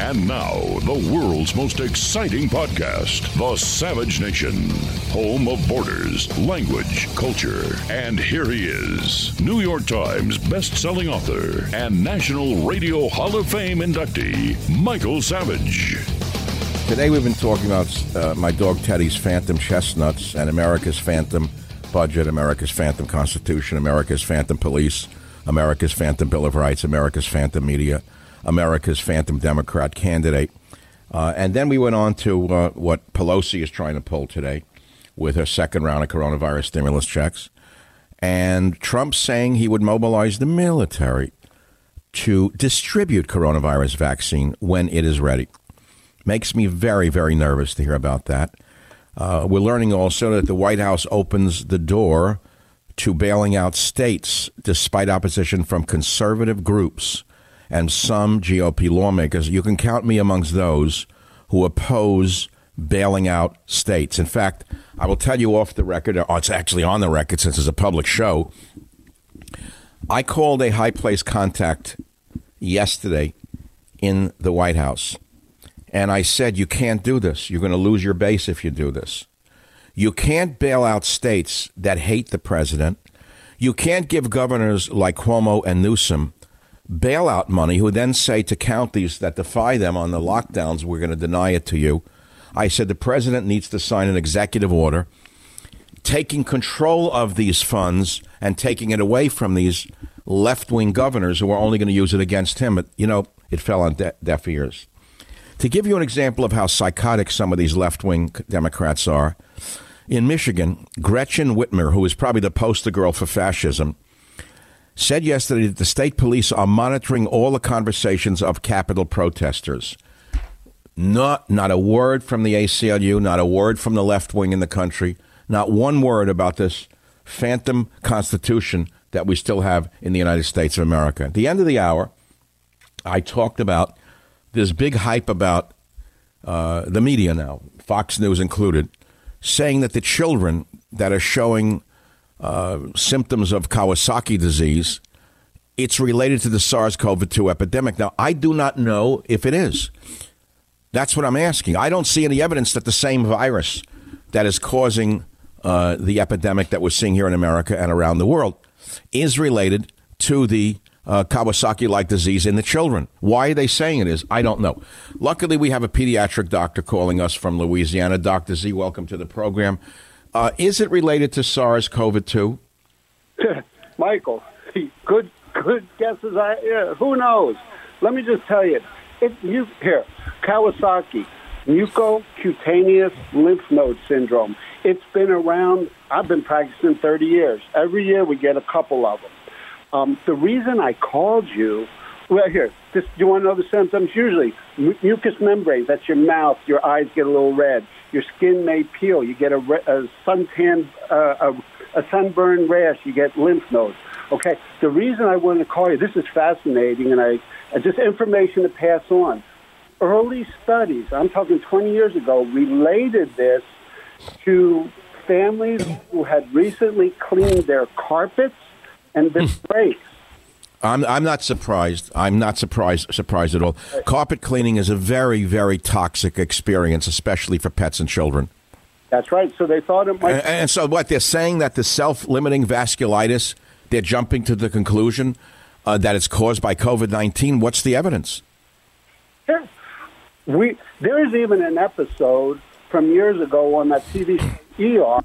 And now, the world's most exciting podcast, The Savage Nation, home of borders, language, culture. And here he is, New York Times best-selling author and National Radio Hall of Fame inductee, Michael Savage. Today we've been talking about uh, my dog Teddy's Phantom Chestnuts and America's Phantom Budget, America's Phantom Constitution, America's Phantom Police, America's Phantom Bill of Rights, America's Phantom Media. America's Phantom Democrat candidate. Uh, and then we went on to uh, what Pelosi is trying to pull today with her second round of coronavirus stimulus checks. And Trump saying he would mobilize the military to distribute coronavirus vaccine when it is ready. Makes me very, very nervous to hear about that. Uh, we're learning also that the White House opens the door to bailing out states despite opposition from conservative groups and some GOP lawmakers. You can count me amongst those who oppose bailing out states. In fact, I will tell you off the record, or it's actually on the record since it's a public show. I called a high place contact yesterday in the White House, and I said, You can't do this. You're going to lose your base if you do this. You can't bail out states that hate the president. You can't give governors like Cuomo and Newsom bailout money who then say to counties that defy them on the lockdowns, we're going to deny it to you. I said the president needs to sign an executive order taking control of these funds and taking it away from these left wing governors who are only going to use it against him. But, you know, it fell on de- deaf ears. To give you an example of how psychotic some of these left wing Democrats are, in Michigan, Gretchen Whitmer, who is probably the poster girl for fascism, said yesterday that the state police are monitoring all the conversations of Capitol protesters. Not, not a word from the ACLU, not a word from the left wing in the country, not one word about this phantom constitution that we still have in the United States of America. At the end of the hour, I talked about this big hype about uh, the media now, Fox News included, saying that the children that are showing uh, symptoms of Kawasaki disease, it's related to the SARS-CoV-2 epidemic. Now, I do not know if it is. That's what I'm asking. I don't see any evidence that the same virus that is causing uh, the epidemic that we're seeing here in America and around the world is related to the uh, Kawasaki like disease in the children. Why are they saying it is? I don't know. Luckily, we have a pediatric doctor calling us from Louisiana. Dr. Z, welcome to the program. Uh, is it related to SARS CoV 2? <laughs> Michael, good good guesses. I yeah, who knows? Let me just tell you, it you here Kawasaki mucocutaneous lymph node syndrome. It's been around. I've been practicing 30 years. Every year we get a couple of them. Um, the reason I called you, well, here, this, you want to know the symptoms? Usually, mu- mucous membranes, that's your mouth, your eyes get a little red, your skin may peel, you get a, a suntan, uh, a, a sunburn rash, you get lymph nodes. Okay, the reason I wanted to call you, this is fascinating, and I, just information to pass on. Early studies, I'm talking 20 years ago, related this to families who had recently cleaned their carpets and their <laughs> brakes. I'm, I'm not surprised. I'm not surprised surprised at all. Carpet cleaning is a very, very toxic experience, especially for pets and children. That's right. So they thought it might. And, and so, what they're saying that the self-limiting vasculitis, they're jumping to the conclusion uh, that it's caused by COVID nineteen. What's the evidence? There, we there is even an episode from years ago on that TV show ER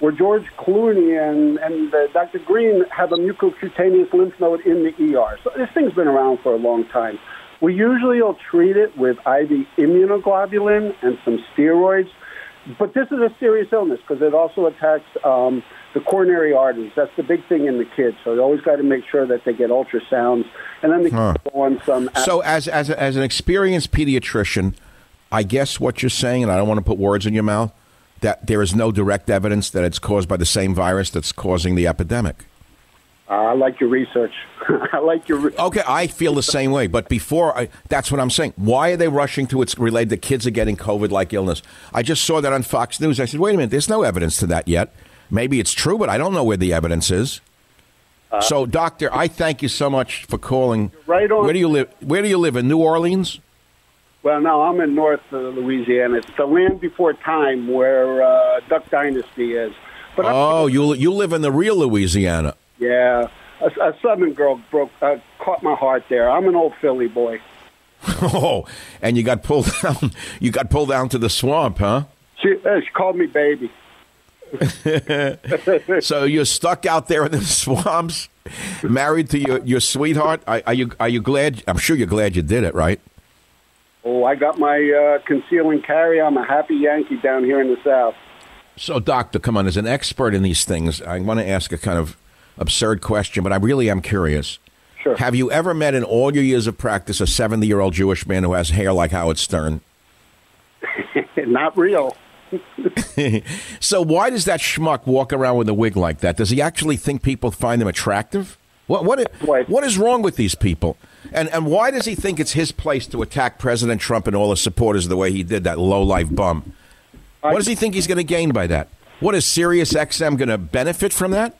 where George Clooney and and uh, Dr. Green have a mucocutaneous lymph node in the ER. So this thing's been around for a long time. We usually will treat it with IV immunoglobulin and some steroids, but this is a serious illness because it also attacks um, the coronary arteries. That's the big thing in the kids. So you always got to make sure that they get ultrasounds, and then they Huh. go on some. So, as as a, as an experienced pediatrician, I guess what you're saying, and I don't want to put words in your mouth, that there is no direct evidence that it's caused by the same virus that's causing the epidemic. Uh, I like your research. <laughs> I like your. Re- Okay, I feel the same way. But before, I, that's what I'm saying. Why are they rushing to it's related that kids are getting COVID-like illness? I just saw that on Fox News. I said, wait a minute, there's no evidence to that yet. Maybe it's true, but I don't know where the evidence is. Uh, so, doctor, I thank you so much for calling. Right on. Where do you live? Where do you live in New Orleans? Well, no, I'm in North uh, Louisiana. It's the land before time where uh, Duck Dynasty is. But oh, you you live in the real Louisiana. yeah, a, a Southern girl broke uh, caught my heart there. I'm an old Philly boy. <laughs> Oh, and you got pulled down. <laughs> You got pulled down to the swamp, huh? She, uh, she called me baby. <laughs> so you're stuck out there in the swamps, married to your, your sweetheart. Are, are you are you glad? I'm sure you're glad you did it, right? Oh, I got my uh, conceal and carry. I'm a happy Yankee down here in the South. So, doctor, come on. As an expert in these things, I want to ask a kind of absurd question, but I really am curious. Sure. Have you ever met in all your years of practice a 70 year old Jewish man who has hair like Howard Stern? <laughs> Not real. <laughs> so why does that schmuck walk around with a wig like that? Does he actually think people find him attractive? What what what is wrong with these people? And and why does he think it's his place to attack President Trump and all his supporters the way he did that low life bum? What does he think he's going to gain by that? What is Sirius XM going to benefit from that?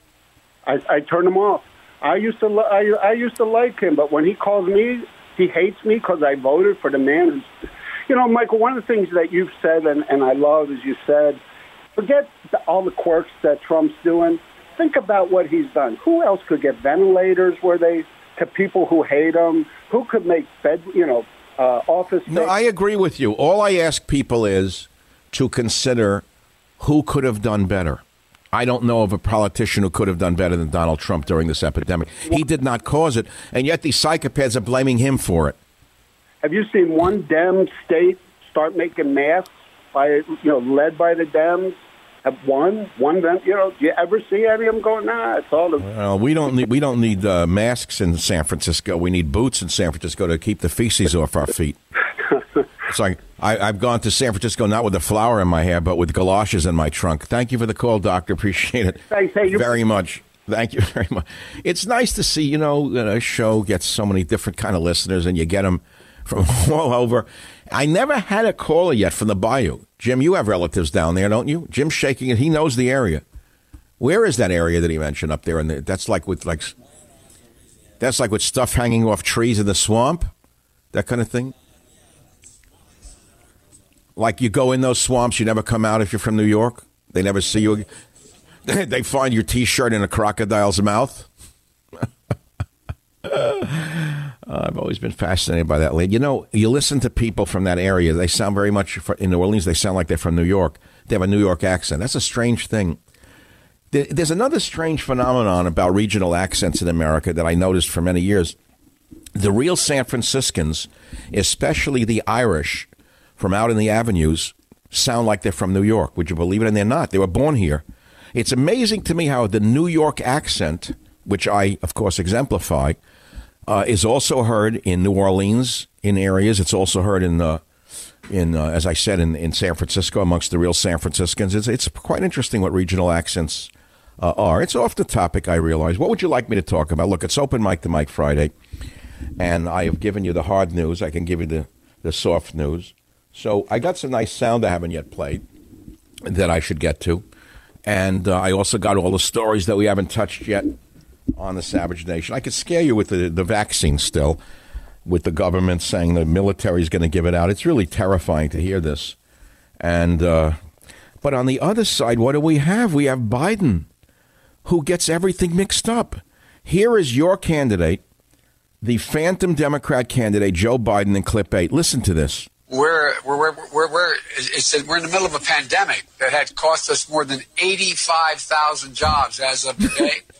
I, I turned him off. I used to I, I used to like him, but when he calls me, he hates me because I voted for the man who's. You know, Michael. One of the things that you've said, and, and I love, is you said, forget the, all the quirks that Trump's doing. Think about what he's done. Who else could get ventilators where they to people who hate him? Who could make bed, you know, uh, office? No, I agree with you. All I ask people is to consider who could have done better. I don't know of a politician who could have done better than Donald Trump during this epidemic. He did not cause it, and yet these psychopaths are blaming him for it. Have you seen one Dem state start making masks by you know led by the Dems? Have one one Dem? You know, do you ever see any of them going? Nah, it's all the Well, we don't need we don't need uh, masks in San Francisco. We need boots in San Francisco to keep the feces off our feet. <laughs> It's like I, I've gone to San Francisco not with a flower in my hair, but with galoshes in my trunk. Thank you for the call, Doctor. Appreciate it Thanks. Hey, you- very much. Thank you <laughs> very much. It's nice to see, you know, a show gets so many different kind of listeners, and you get them from <laughs> all over. I never had a caller yet from the Bayou. Jim, you have relatives down there, don't you? Jim's shaking it. He knows the area. Where is that area that he mentioned up there? And the, that's like with like, that's like with stuff hanging off trees in the swamp, that kind of thing. Like you go in those swamps, you never come out if you're from New York. They never see you. <laughs> they find your T-shirt in a crocodile's mouth. <laughs> Uh, I've always been fascinated by that. You know, you listen to people from that area; they sound very much in New Orleans. They sound like they're from New York. They have a New York accent. That's a strange thing. There's another strange phenomenon about regional accents in America that I noticed for many years. The real San Franciscans, especially the Irish from out in the avenues, sound like they're from New York. Would you believe it? And they're not. They were born here. It's amazing to me how the New York accent, which I, of course, exemplify, uh, is also heard in New Orleans in areas. It's also heard in, uh, in uh, as I said, in, in San Francisco amongst the real San Franciscans. It's, it's quite interesting what regional accents uh, are. It's off the topic, I realize. What would you like me to talk about? Look, it's open mic to Mike Friday, and I have given you the hard news. I can give you the, the soft news. So I got some nice sound I haven't yet played that I should get to. And uh, I also got all the stories that we haven't touched yet on the Savage Nation. I could scare you with the, the vaccine still, with the government saying the military is going to give it out. It's really terrifying to hear this. And uh, but on the other side, what do we have? We have Biden, who gets everything mixed up. Here is your candidate, the phantom Democrat candidate, Joe Biden, in clip eight. Listen to this. we're we're we're we're, we're, it's, we're in the middle of a pandemic that had cost us more than 85,000 jobs as of today. <laughs>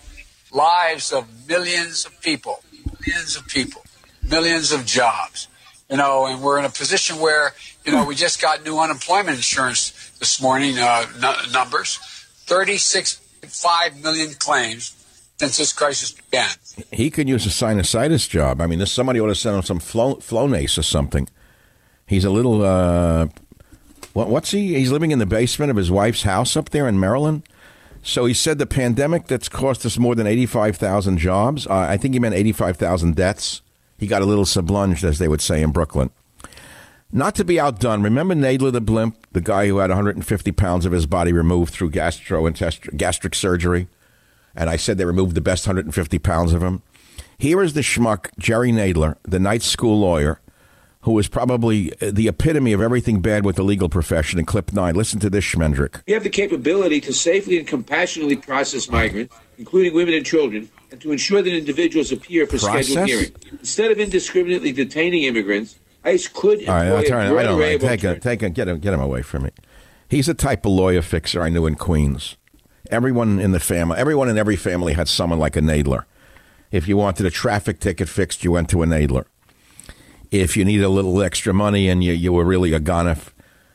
Lives of millions of people, millions of people, millions of jobs. You know, and we're in a position where you know we just got new unemployment insurance this morning uh, n- numbers, 36.5 million claims since this crisis began. He could use a sinusitis job. I mean, this somebody ought to send him some Flo- Flonase or something. He's a little. Uh, what, what's he? He's living in the basement of his wife's house up there in Maryland. So he said the pandemic that's cost us more than eighty-five thousand jobs. Uh, I think he meant eighty-five thousand deaths. He got a little sublunged, as they would say in Brooklyn. Not to be outdone, remember Nadler the blimp, the guy who had 150 pounds of his body removed through gastrointestinal gastric surgery, and I said they removed the best 150 pounds of him. Here is the schmuck Jerry Nadler, the night school lawyer, who was probably uh, the epitome of everything bad with the legal profession. In clip nine, listen to this Schmendrick. We have the capability to safely and compassionately process migrants, including women and children, and to ensure that individuals appear for scheduled Process? hearing. Instead of indiscriminately detaining immigrants, ICE could All right, employ I'll a turn it. I don't know. Take him, take him, get him, get him away from me. He's the type of lawyer fixer I knew in Queens. Everyone in the family, everyone in every family had someone like a Nadler. If you wanted a traffic ticket fixed, you went to a Nadler. If you need a little extra money and you, you were really a goner,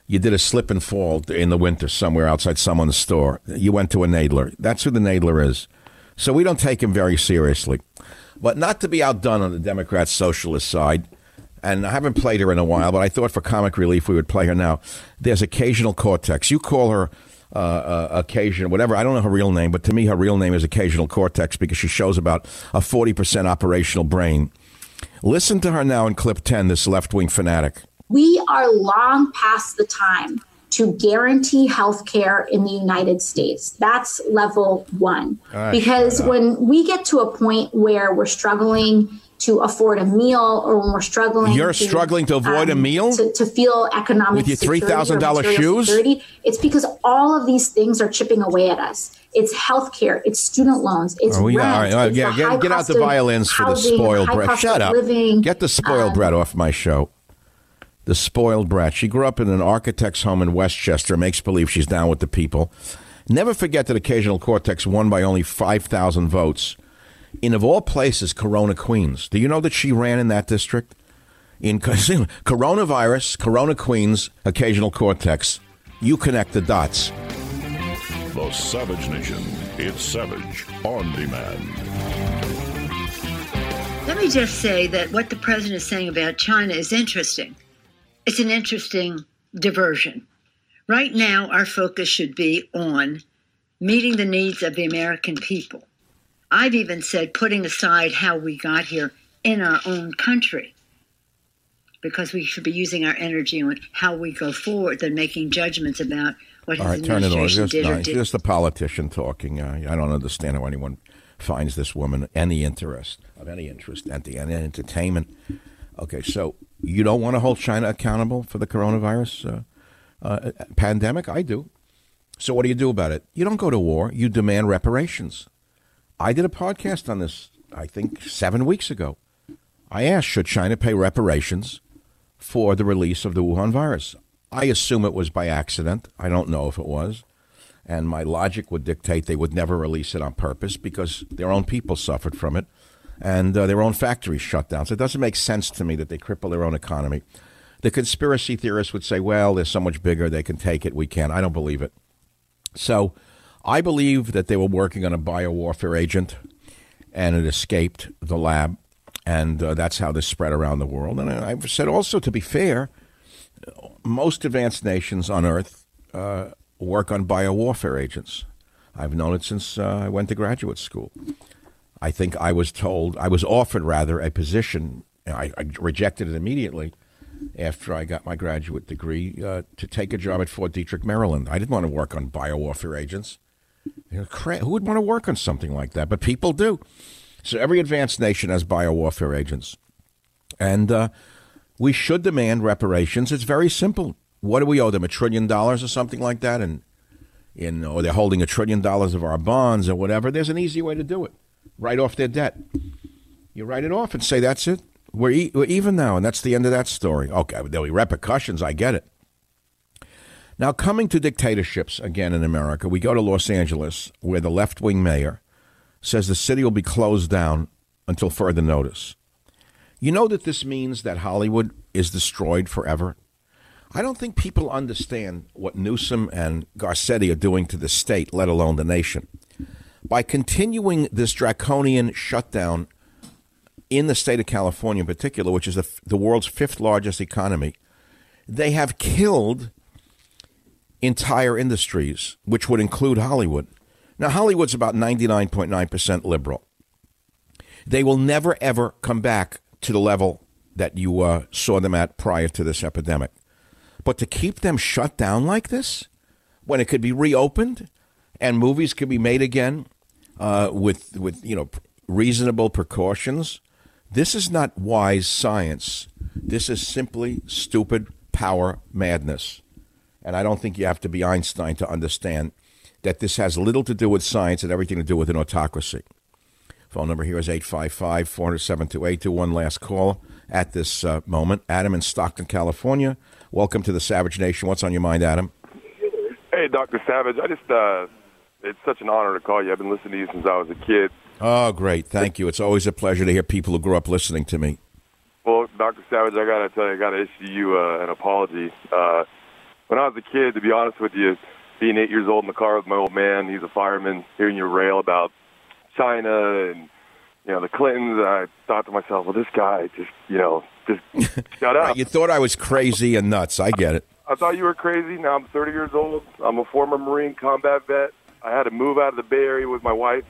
you did a slip and fall in the winter somewhere outside someone's store, you went to a Nadler. That's who the Nadler is. So we don't take him very seriously. But not to be outdone on the Democrat socialist side, and I haven't played her in a while, but I thought for comic relief we would play her now. There's occasional cortex. You call her uh, uh, occasion, whatever. I don't know her real name, but to me, her real name is occasional cortex because she shows about a 40% operational brain. Listen to her now in clip 10, this left wing fanatic. We are long past the time to guarantee health care in the United States. That's level one. Ah, because when we get to a point where we're struggling to afford a meal or when we're struggling You're struggling to avoid a um, meal? to, to feel economic With your $3,000 shoes? security, it's because all of these things are chipping away at us. It's health care, it's student loans, it's Oh, rent, yeah, all right, all right, yeah, the get, get out the violins for the housing, spoiled high brat. Shut up. living. Get the spoiled Um, brat off my show. The spoiled brat. She grew up in an architect's home in Westchester, makes believe she's down with the people. Never forget that Occasional Cortex won by only 5,000 votes. In, of all places, Corona, Queens. Do you know that she ran in that district? In <laughs> coronavirus, Corona, Queens, Occasional Cortex. You connect the dots. Savage Nation. It's Savage on demand. Let me just say that what the president is saying about China is interesting. it's an interesting diversion. Right now, our focus should be on meeting the needs of the American people. I've even said putting aside how we got here in our own country because we should be using our energy on how we go forward than making judgments about what All right, turn it on. Just, did just a politician talking. Uh, I don't understand how anyone finds this woman any interest of any interest, any, any entertainment. Okay, so you don't want to hold China accountable for the coronavirus uh, uh, pandemic? I do. So what do you do about it? You don't go to war. You demand reparations. I did a podcast on this. I think seven weeks ago. I asked, should China pay reparations for the release of the Wuhan virus? I assume it was by accident. I don't know if it was. And my logic would dictate they would never release it on purpose because their own people suffered from it and uh, their own factories shut down. So it doesn't make sense to me that they cripple their own economy. The conspiracy theorists would say, well, they're so much bigger, they can take it, we can't. I don't believe it. So I believe that they were working on a biowarfare agent and it escaped the lab. And uh, that's how this spread around the world. And I've said also, to be fair, most advanced nations on Earth uh, work on biowarfare agents. I've known it since uh, I went to graduate school. I think I was told, I was offered rather a position. I, I rejected it immediately after I got my graduate degree uh, to take a job at Fort Detrick, Maryland. I didn't want to work on biowarfare agents. You know, who would want to work on something like that? But people do. So every advanced nation has biowarfare agents. And uh, we should demand reparations. It's very simple. What do we owe them? A trillion dollars or something like that? And, in, or they're holding a trillion dollars of our bonds or whatever. There's an easy way to do it. Write off their debt. You write it off and say, that's it. We're, e- we're even now, and that's the end of that story. Okay, there'll be repercussions. I get it. Now, coming to dictatorships again in America, we go to Los Angeles, where the left wing mayor says the city will be closed down until further notice. You know that this means that Hollywood is destroyed forever? I don't think people understand what Newsom and Garcetti are doing to the state, let alone the nation. By continuing this draconian shutdown in the state of California in particular, which is the, the world's fifth largest economy, they have killed entire industries, which would include Hollywood. Now, Hollywood's about 99.9% liberal. They will never, ever come back to the level that you uh, saw them at prior to this epidemic. But to keep them shut down like this, when it could be reopened and movies could be made again uh, with, with you know, reasonable precautions, this is not wise science. This is simply stupid power madness. And I don't think you have to be Einstein to understand that this has little to do with science and everything to do with an autocracy. Phone number here is 855 407 2821. Last call at this uh, moment. Adam in Stockton, California. Welcome to the Savage Nation. What's on your mind, Adam? Hey, Dr. Savage. I just, uh, it's such an honor to call you. I've been listening to you since I was a kid. Oh, great. Thank you. It's always a pleasure to hear people who grew up listening to me. Well, Dr. Savage, I got to tell you, I got to issue you uh, an apology. Uh, when I was a kid, to be honest with you, being eight years old in the car with my old man, he's a fireman, hearing you rail about China and, you know, the Clintons, I thought to myself, well, this guy just, you know, just <laughs> shut up. You thought I was crazy and nuts. I get it. I thought you were crazy. Now I'm 30 years old. I'm a former Marine combat vet. I had to move out of the Bay Area with my wife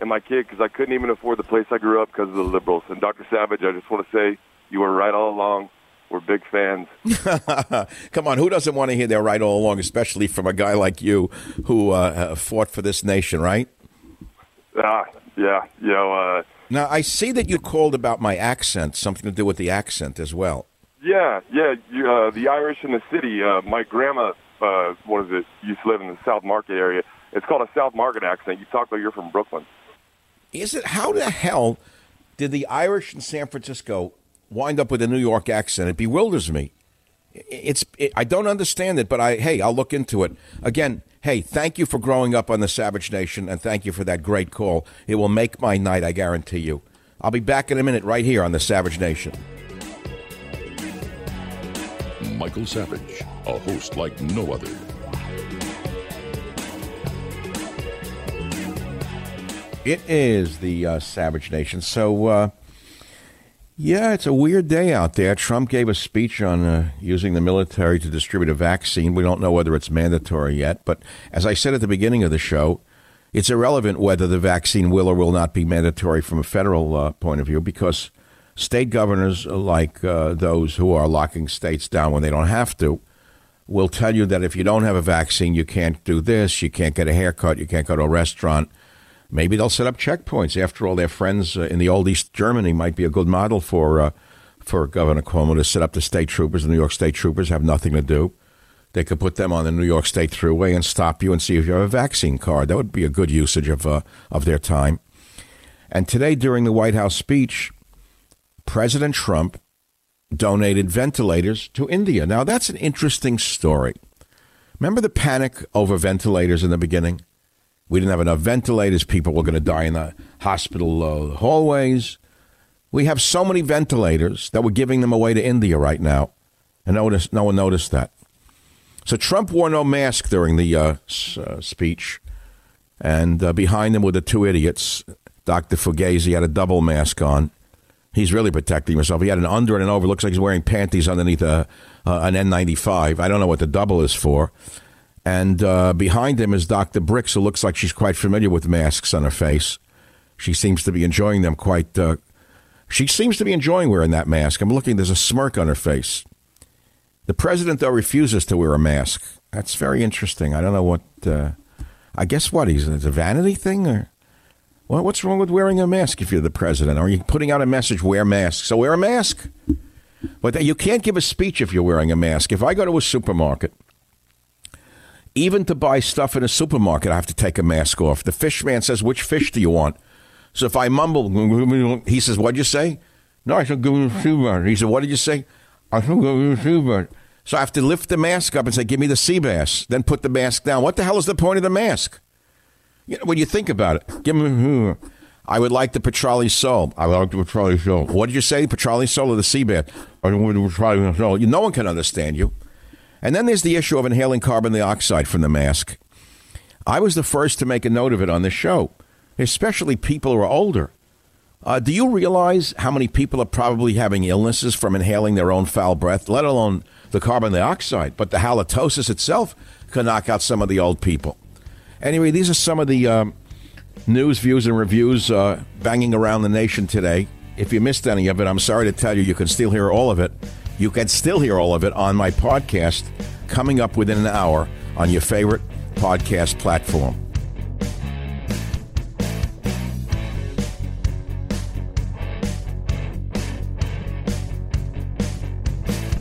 and my kid because I couldn't even afford the place I grew up because of the liberals. And Dr. Savage, I just want to say you were right all along. We're big fans. <laughs> Come on, who doesn't want to hear they're right all along, especially from a guy like you who uh, fought for this nation, right? Ah, yeah. You know, uh, Now, I see that you called about my accent, something to do with the accent as well. yeah, yeah. You, uh, the Irish in the city. Uh, my grandma, uh, what is it? Used to live in the South Market area. It's called a South Market accent. You talk like you're from Brooklyn. Is it how the hell did the Irish in San Francisco wind up with a New York accent? It bewilders me. It's it, I don't understand it, but I hey, I'll look into it. Again, hey, thank you for growing up on the Savage Nation and thank you for that great call. It will make my night, I guarantee you. I'll be back in a minute right here on the Savage Nation. Michael Savage, a host like no other. It is the uh, Savage Nation. So, uh, Yeah, it's a weird day out there. Trump gave a speech on uh, using the military to distribute a vaccine. We don't know whether it's mandatory yet, but as I said at the beginning of the show, it's irrelevant whether the vaccine will or will not be mandatory from a federal uh, point of view because state governors, like uh, those who are locking states down when they don't have to, will tell you that if you don't have a vaccine, you can't do this, you can't get a haircut, you can't go to a restaurant. Maybe they'll set up checkpoints. After all, their friends uh, in the old East Germany might be a good model for uh, for Governor Cuomo to set up the state troopers. The New York State troopers have nothing to do. They could put them on the New York State Thruway and stop you and see if you have a vaccine card. That would be a good usage of uh, of their time. And today, during the White House speech, President Trump donated ventilators to India. Now, that's an interesting story. Remember the panic over ventilators in the beginning? We didn't have enough ventilators. People were going to die in the hospital uh, hallways. We have so many ventilators that we're giving them away to India right now. And notice, no one noticed that. So Trump wore no mask during the uh, uh, speech. And uh, behind him were the two idiots. Dr. Fugazi had a double mask on. He's really protecting himself. He had an under and an over. Looks like he's wearing panties underneath a, uh, an N95. I don't know what the double is for. And uh, behind him is Dr. Birx, who looks like she's quite familiar with masks on her face. She seems to be enjoying them quite. Uh, she seems to be enjoying wearing that mask. I'm looking, there's a smirk on her face. The president, though, refuses to wear a mask. That's very interesting. I don't know what. Uh, I guess what? He's a vanity thing? Or well, what's wrong with wearing a mask if you're the president? Are you putting out a message, wear masks? So wear a mask. But you can't give a speech if you're wearing a mask. If I go to a supermarket even to buy stuff in a supermarket, I have to take a mask off. The fish man says, Which fish do you want? So if I mumble, he says, What'd you say? No, I said, Give me the seabird. He said, What did you say? I said, Give me the seabird. So I have to lift the mask up and say, Give me the sea bass. Then put the mask down. What the hell is the point of the mask? You know, when you think about it, give me. I would like the Petrale sole. I would like the Petrale sole. What did you say? Petrale sole or the sea bass? I want the Petrale sole. No one can understand you. And then there's the issue of inhaling carbon dioxide from the mask. I was the first to make a note of it on this show, especially people who are older. Uh, do you realize how many people are probably having illnesses from inhaling their own foul breath, let alone the carbon dioxide? But the halitosis itself can knock out some of the old people. Anyway, these are some of the um, news, views, and reviews uh, banging around the nation today. If you missed any of it, I'm sorry to tell you, you can still hear all of it you can still hear all of it on my podcast coming up within an hour on your favorite podcast platform.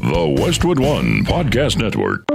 The Westwood One Podcast Network.